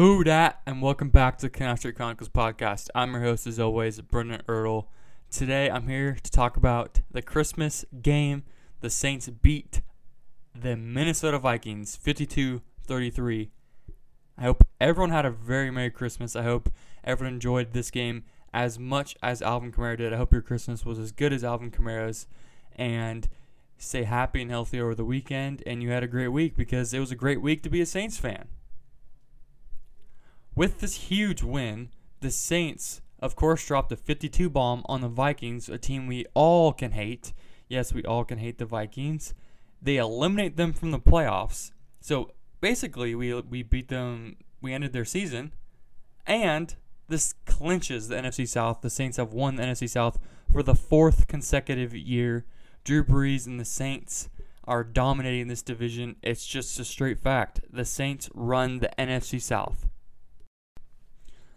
Who dat? And welcome back to Canal Chronicles podcast. I'm your host, as always, Brendan Ertl. Today, I'm here to talk about the Christmas game. The Saints beat the Minnesota Vikings 52 33. I hope everyone had a very Merry Christmas. I hope everyone enjoyed this game as much as Alvin Kamara did. I hope your Christmas was as good as Alvin Kamara's. And stay happy and healthy over the weekend. And you had a great week because it was a great week to be a Saints fan. With this huge win, the Saints, of course, dropped a 52 bomb on the Vikings, a team we all can hate. Yes, we all can hate the Vikings. They eliminate them from the playoffs. So basically, we we beat them. We ended their season, and this clinches the NFC South. The Saints have won the NFC South for the fourth consecutive year. Drew Brees and the Saints are dominating this division. It's just a straight fact. The Saints run the NFC South.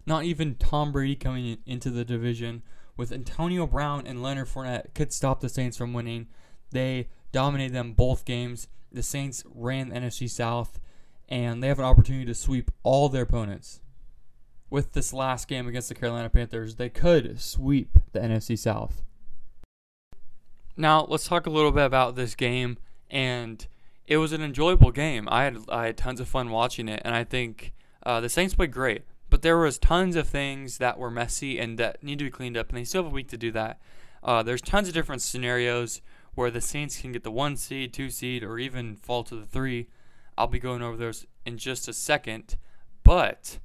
Not even Tom Brady coming in- into the division with Antonio Brown and Leonard Fournette could stop the Saints from winning. They dominated them both games. The Saints ran the NFC South, and they have an opportunity to sweep all their opponents. With this last game against the Carolina Panthers, they could sweep the NFC South. Now let's talk a little bit about this game, and it was an enjoyable game. I had I had tons of fun watching it, and I think uh, the Saints played great. But there was tons of things that were messy and that need to be cleaned up, and they still have a week to do that. Uh, there's tons of different scenarios where the Saints can get the one seed, two seed, or even fall to the three. I'll be going over those in just a second, but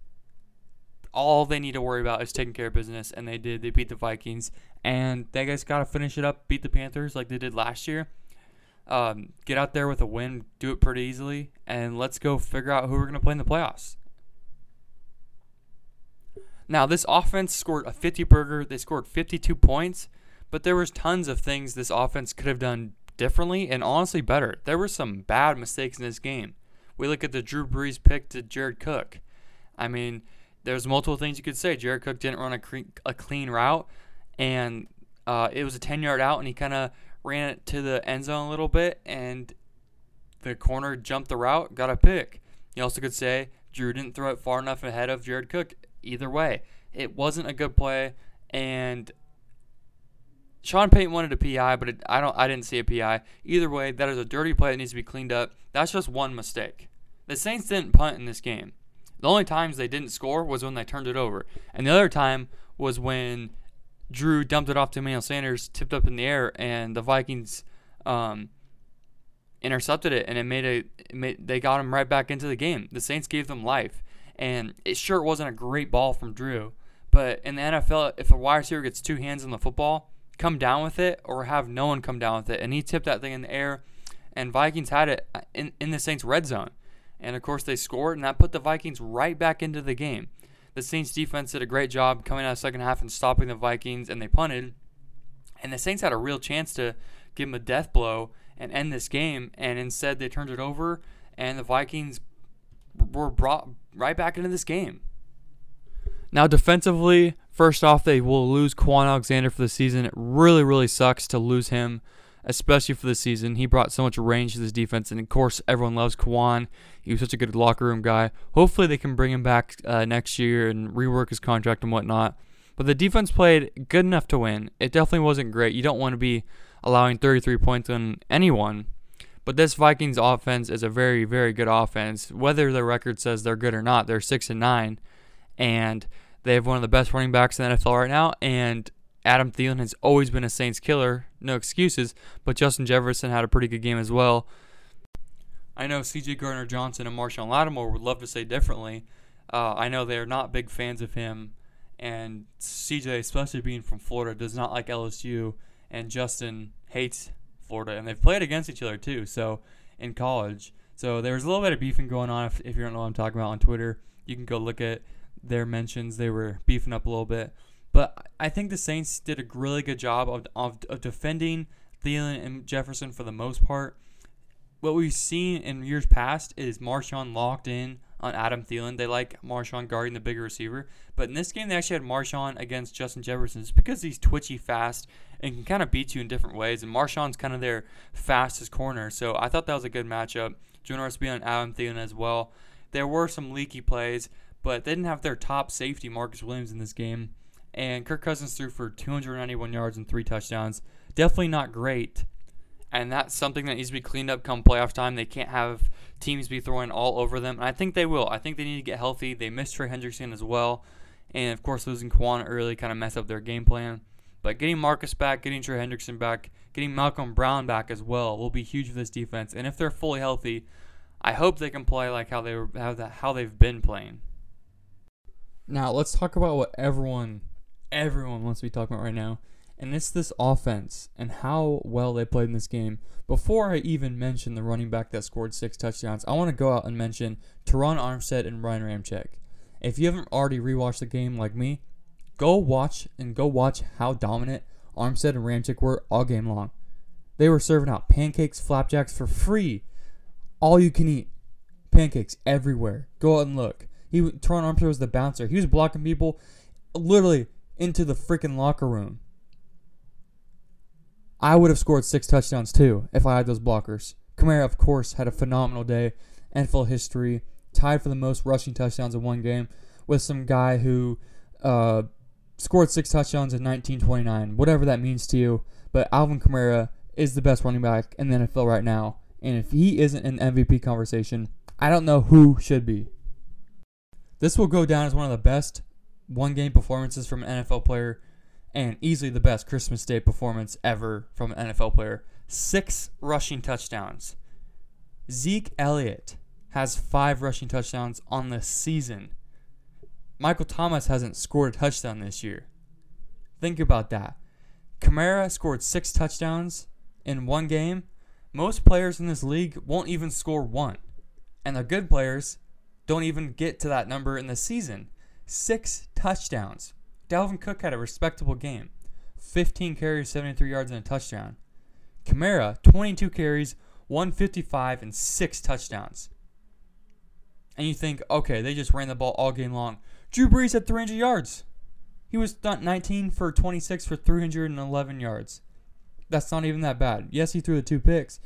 all they need to worry about is taking care of business, and they did. They beat the Vikings, and they guys got to finish it up, beat the Panthers like they did last year. Um, get out there with a win, do it pretty easily, and let's go figure out who we're going to play in the playoffs. Now, this offense scored a 50 burger. They scored 52 points, but there was tons of things this offense could have done differently and honestly better. There were some bad mistakes in this game. We look at the Drew Brees pick to Jared Cook. I mean, there's multiple things you could say. Jared Cook didn't run a, cre- a clean route, and uh, it was a 10 yard out, and he kind of ran it to the end zone a little bit, and the corner jumped the route, got a pick. You also could say Drew didn't throw it far enough ahead of Jared Cook. Either way, it wasn't a good play, and Sean Payton wanted a PI, but it, I don't. I didn't see a PI. Either way, that is a dirty play that needs to be cleaned up. That's just one mistake. The Saints didn't punt in this game. The only times they didn't score was when they turned it over, and the other time was when Drew dumped it off to Emmanuel Sanders, tipped up in the air, and the Vikings um, intercepted it, and it made a. It made, they got him right back into the game. The Saints gave them life, and it sure wasn't a great ball from Drew, but in the NFL, if a wide receiver gets two hands on the football, come down with it or have no one come down with it, and he tipped that thing in the air, and Vikings had it uh, in in the Saints red zone, and of course they scored, and that put the Vikings right back into the game. the Saints defense did a great job coming out of second half and stopping the Vikings, and they punted. And the Saints had a real chance to give them a death blow and end this game, and instead they turned it over, and the Vikings were brought right back into this game. Now, defensively, first off, they will lose Kwon Alexander for the season. It really, really sucks to lose him, especially for the season. He brought so much range to this defense, and of course, everyone loves Quan. He was such a good locker room guy. Hopefully, they can bring him back uh, next year and rework his contract and whatnot. But the defense played good enough to win. It definitely wasn't great. You don't want to be allowing 33 points on anyone. But this Vikings offense is a very, very good offense. Whether the record says they're good or not, they're six and nine and they have one of the best running backs in the NFL right now. And Adam Thielen has always been a Saints killer, no excuses. But Justin Jefferson had a pretty good game as well. I know C.J. Gardner Johnson and Marshon Lattimore would love to say differently. Uh, I know they are not big fans of him, and C.J., especially being from Florida, does not like LSU, and Justin hates Florida, and they've played against each other too. So in college, so there was a little bit of beefing going on. If, if you don't know what I'm talking about on Twitter, you can go look at their mentions. They were beefing up a little bit. But I think the Saints did a really good job of, of, of defending Thielen and Jefferson for the most part. What we've seen in years past is Marshon locked in on Adam Thielen. They like Marshon guarding the bigger receiver. But in this game, they actually had Marshon against Justin Jefferson. It's because he's twitchy fast and can kind of beat you in different ways. And Marshon's kind of their fastest corner. So I thought that was a good matchup. Jonas be on Adam Thielen as well. There were some leaky plays but they didn't have their top safety, Marcus Williams, in this game. And Kirk Cousins threw for 291 yards and three touchdowns. Definitely not great. And that's something that needs to be cleaned up come playoff time. They can't have teams be throwing all over them. And I think they will. I think they need to get healthy. They missed Trey Hendrickson as well. And of course, losing Kwon early kind of messed up their game plan. But getting Marcus back, getting Trey Hendrickson back, getting Malcom Brown back as well will be huge for this defense. And if they're fully healthy, I hope they can play like how they were, how, that, how they've been playing. Now let's talk about what everyone everyone wants to be talking about right now. And it's this offense and how well they played in this game. Before I even mention the running back that scored six touchdowns, I want to go out and mention Terron Armstead and Ryan Ramczyk. If you haven't already rewatched the game like me, go watch and go watch how dominant Armstead and Ramczyk were all game long. They were serving out pancakes, flapjacks for free. All you can eat. Pancakes everywhere. Go out and look. He Terron Armstead was the bouncer. He was blocking people literally into the freaking locker room. I would have scored six touchdowns too if I had those blockers. Kamara, of course, had a phenomenal day. NFL history, tied for the most rushing touchdowns in one game with some guy who uh, scored six touchdowns in 1929, whatever that means to you. But Alvin Kamara is the best running back in the NFL right now. And if he isn't in MVP conversation, I don't know who should be. This will go down as one of the best one game performances from an NFL player and easily the best Christmas Day performance ever from an NFL player. Six rushing touchdowns. Zeke Elliott has five rushing touchdowns on the season. Michael Thomas hasn't scored a touchdown this year. Think about that. Kamara scored six touchdowns in one game. Most players in this league won't even score one. And the good players don't even get to that number in the season. Six touchdowns. Dalvin Cook had a respectable game 15 carries, 73 yards, and a touchdown. Kamara, 22 carries, 155, and six touchdowns. And you think, okay, they just ran the ball all game long. Drew Brees had 300 yards. He was 19 for 26 for 311 yards. That's not even that bad. Yes, he threw the two picks,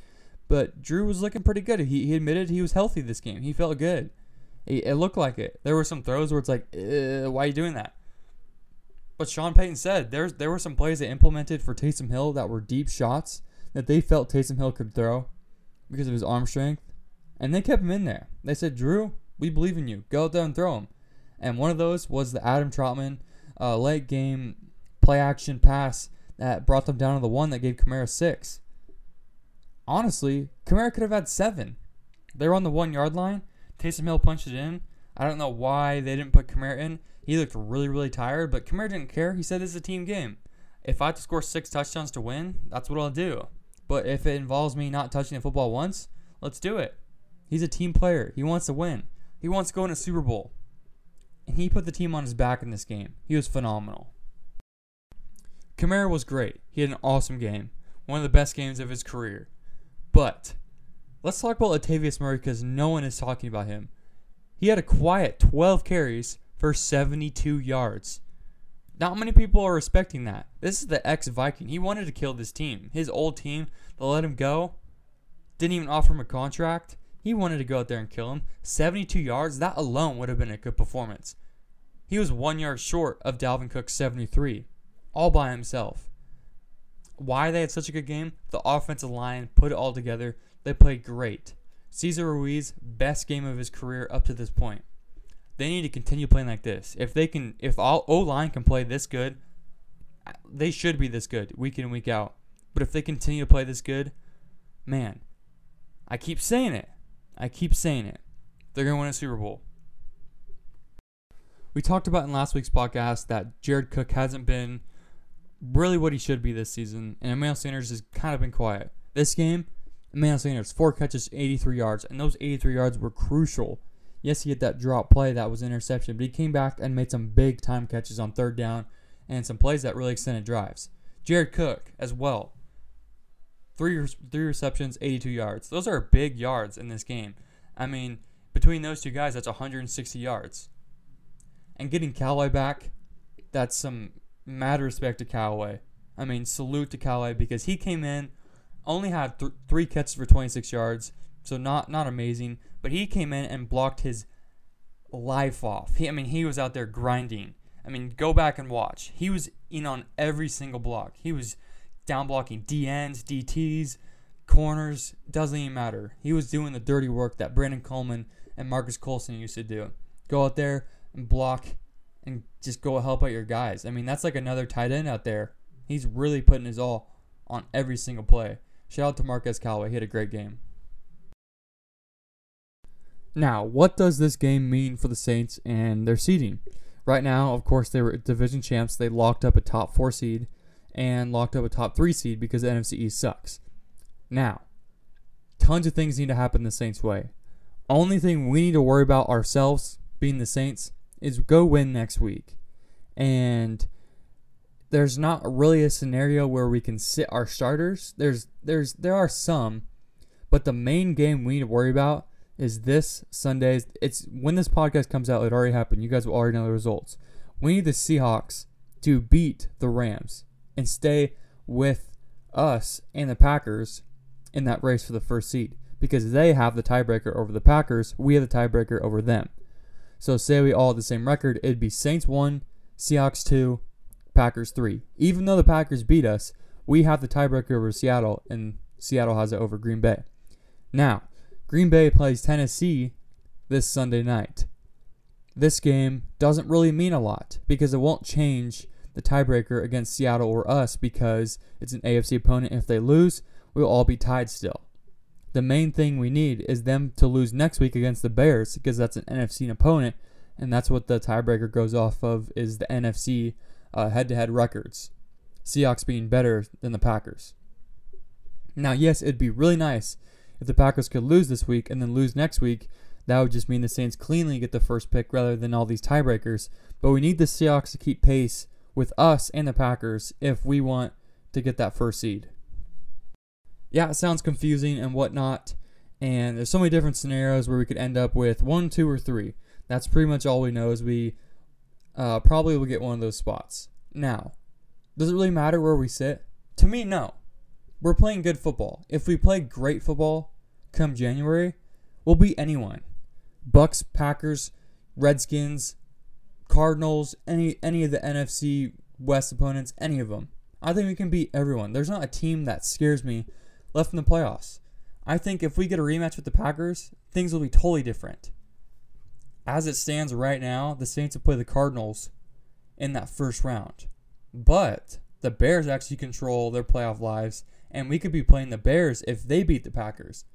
but Drew was looking pretty good. He, he admitted he was healthy this game. He felt good. It, it looked like it. There were some throws where it's like, why are you doing that? But Sean Payton said there's there were some plays they implemented for Taysom Hill that were deep shots that they felt Taysom Hill could throw because of his arm strength, and they kept him in there. They said, Drew, we believe in you. Go out there and throw him. And one of those was the Adam Trautman uh, late game play action pass that brought them down to the one that gave Kamara six. Honestly, Kamara could have had seven. They were on the one yard line. Taysom Hill punched it in. I don't know why they didn't put Kamara in. He looked really, really tired, but Kamara didn't care. He said this is a team game. If I have to score six touchdowns to win, that's what I'll do. But if it involves me not touching the football once, let's do it. He's a team player. He wants to win. He wants to go in a Super Bowl. And he put the team on his back in this game. He was phenomenal. Kamara was great. He had an awesome game, one of the best games of his career. But let's talk about Latavius Murray because no one is talking about him. He had a quiet 12 carries for 72 yards. Not many people are respecting that. This is the ex Viking. He wanted to kill this team. His old team, they let him go. Didn't even offer him a contract. He wanted to go out there and kill him. 72 yards, that alone would have been a good performance. He was one yard short of Dalvin Cook's 73, all by himself. Why they had such a good game? The offensive line put it all together. They played great. Cesar Ruiz, best game of his career up to this point. They need to continue playing like this. If they can, if all O line can play this good, they should be this good week in and week out. But if they continue to play this good, man, I keep saying it. I keep saying it. They're going to win a Super Bowl. We talked about in last week's podcast that Jared Cook hasn't been really what he should be this season, and Emmanuel Sanders has kind of been quiet. This game, Emmanuel Sanders, four catches, 83 yards, and those 83 yards were crucial. Yes, he had that drop play that was interception, but he came back and made some big time catches on third down and some plays that really extended drives. Jared Cook as well. Three, three receptions, 82 yards. Those are big yards in this game. I mean, between those two guys, that's 160 yards. And getting Callaway back, that's some mad respect to Callaway. I mean, salute to Callaway because he came in, only had th- three catches for 26 yards, so not not amazing. But he came in and blocked his life off. He, I mean, he was out there grinding. I mean, go back and watch. He was in on every single block. He was down blocking DNs, DTs, corners. Doesn't even matter. He was doing the dirty work that Brandon Coleman and Marcus Colston used to do. Go out there and block and just go help out your guys. I mean, that's like another tight end out there. He's really putting his all on every single play. Shout out to Marquez Callaway. He had a great game. Now, what does this game mean for the Saints and their seeding? Right now, of course, they were division champs. They locked up a top four seed and locked up a top three seed because the NFC East sucks. Now, tons of things need to happen the Saints' way. Only thing we need to worry about ourselves, being the Saints, is go win next week. And there's not really a scenario where we can sit our starters. There's there's there are some, but the main game we need to worry about is this Sunday's. It's when this podcast comes out, it already happened. You guys will already know the results. We need the Seahawks to beat the Rams and stay with us and the Packers in that race for the first seed because they have the tiebreaker over the Packers. We have the tiebreaker over them. So say we all had the same record, it'd be Saints 1, Seahawks 2, Packers 3. Even though the Packers beat us, we have the tiebreaker over Seattle, and Seattle has it over Green Bay. Now, Green Bay plays Tennessee this Sunday night. This game doesn't really mean a lot because it won't change the tiebreaker against Seattle or us because it's an AFC opponent. If they lose, we'll all be tied still. The main thing we need is them to lose next week against the Bears because that's an NFC opponent, and that's what the tiebreaker goes off of is the NFC uh, head-to-head records. Seahawks being better than the Packers. Now, yes, it'd be really nice if the Packers could lose this week and then lose next week. That would just mean the Saints cleanly get the first pick rather than all these tiebreakers. But we need the Seahawks to keep pace with us and the Packers if we want to get that first seed. Yeah, it sounds confusing and whatnot. And there's so many different scenarios where we could end up with one, two, or three. That's pretty much all we know is we uh, probably will get one of those spots. Now, does it really matter where we sit? To me, no. We're playing good football. If we play great football come January, we'll beat anyone. Bucks, Packers, Redskins, Cardinals, any any of the NFC West opponents, any of them. I think we can beat everyone. There's not a team that scares me left in the playoffs. I think if we get a rematch with the Packers, things will be totally different. As it stands right now, the Saints will play the Cardinals in that first round. But the Bears actually control their playoff lives, and we could be playing the Bears if they beat the Packers.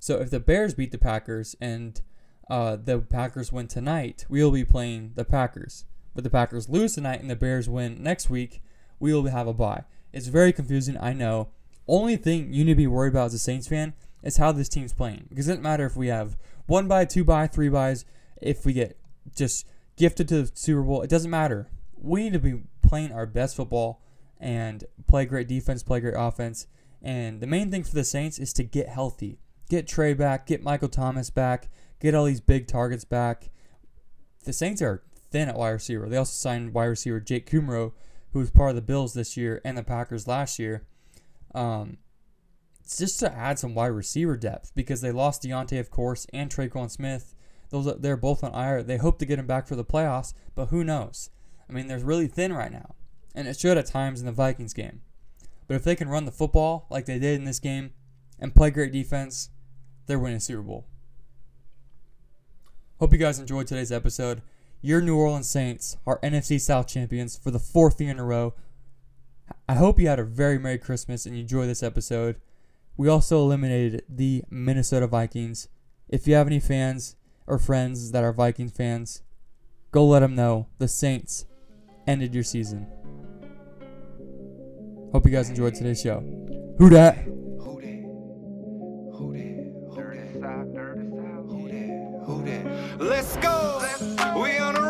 So if the Bears beat the Packers and uh, the Packers win tonight, we will be playing the Packers. But the Packers lose tonight and the Bears win next week, we will have a bye. It's very confusing, I know. Only thing you need to be worried about as a Saints fan is how this team's playing. Because it doesn't matter if we have one bye, two bye, three byes. If we get just gifted to the Super Bowl. It doesn't matter. We need to be playing our best football and play great defense, play great offense. And the main thing for the Saints is to get healthy. Get Trey back, get Michael Thomas back, get all these big targets back. The Saints are thin at wide receiver. They also signed wide receiver Jake Kumerow, who was part of the Bills this year and the Packers last year. Um, it's just to add some wide receiver depth because they lost Deonte, of course, and Tre'Quan Smith. Those they're both on IR. They hope to get him back for the playoffs, but who knows? I mean, they're really thin right now, and it showed at times in the Vikings game. But if they can run the football like they did in this game and play great defense, they're winning Super Bowl. Hope you guys enjoyed today's episode. Your New Orleans Saints are NFC South champions for the fourth year in a row. I hope you had a very Merry Christmas and you enjoyed this episode. We also eliminated the Minnesota Vikings. If you have any fans or friends that are Vikings fans, go let them know the Saints ended your season. Hope you guys enjoyed today's show. Who dat? Who that? Who that? Who that? Who that? Let's go. Let's go. We on a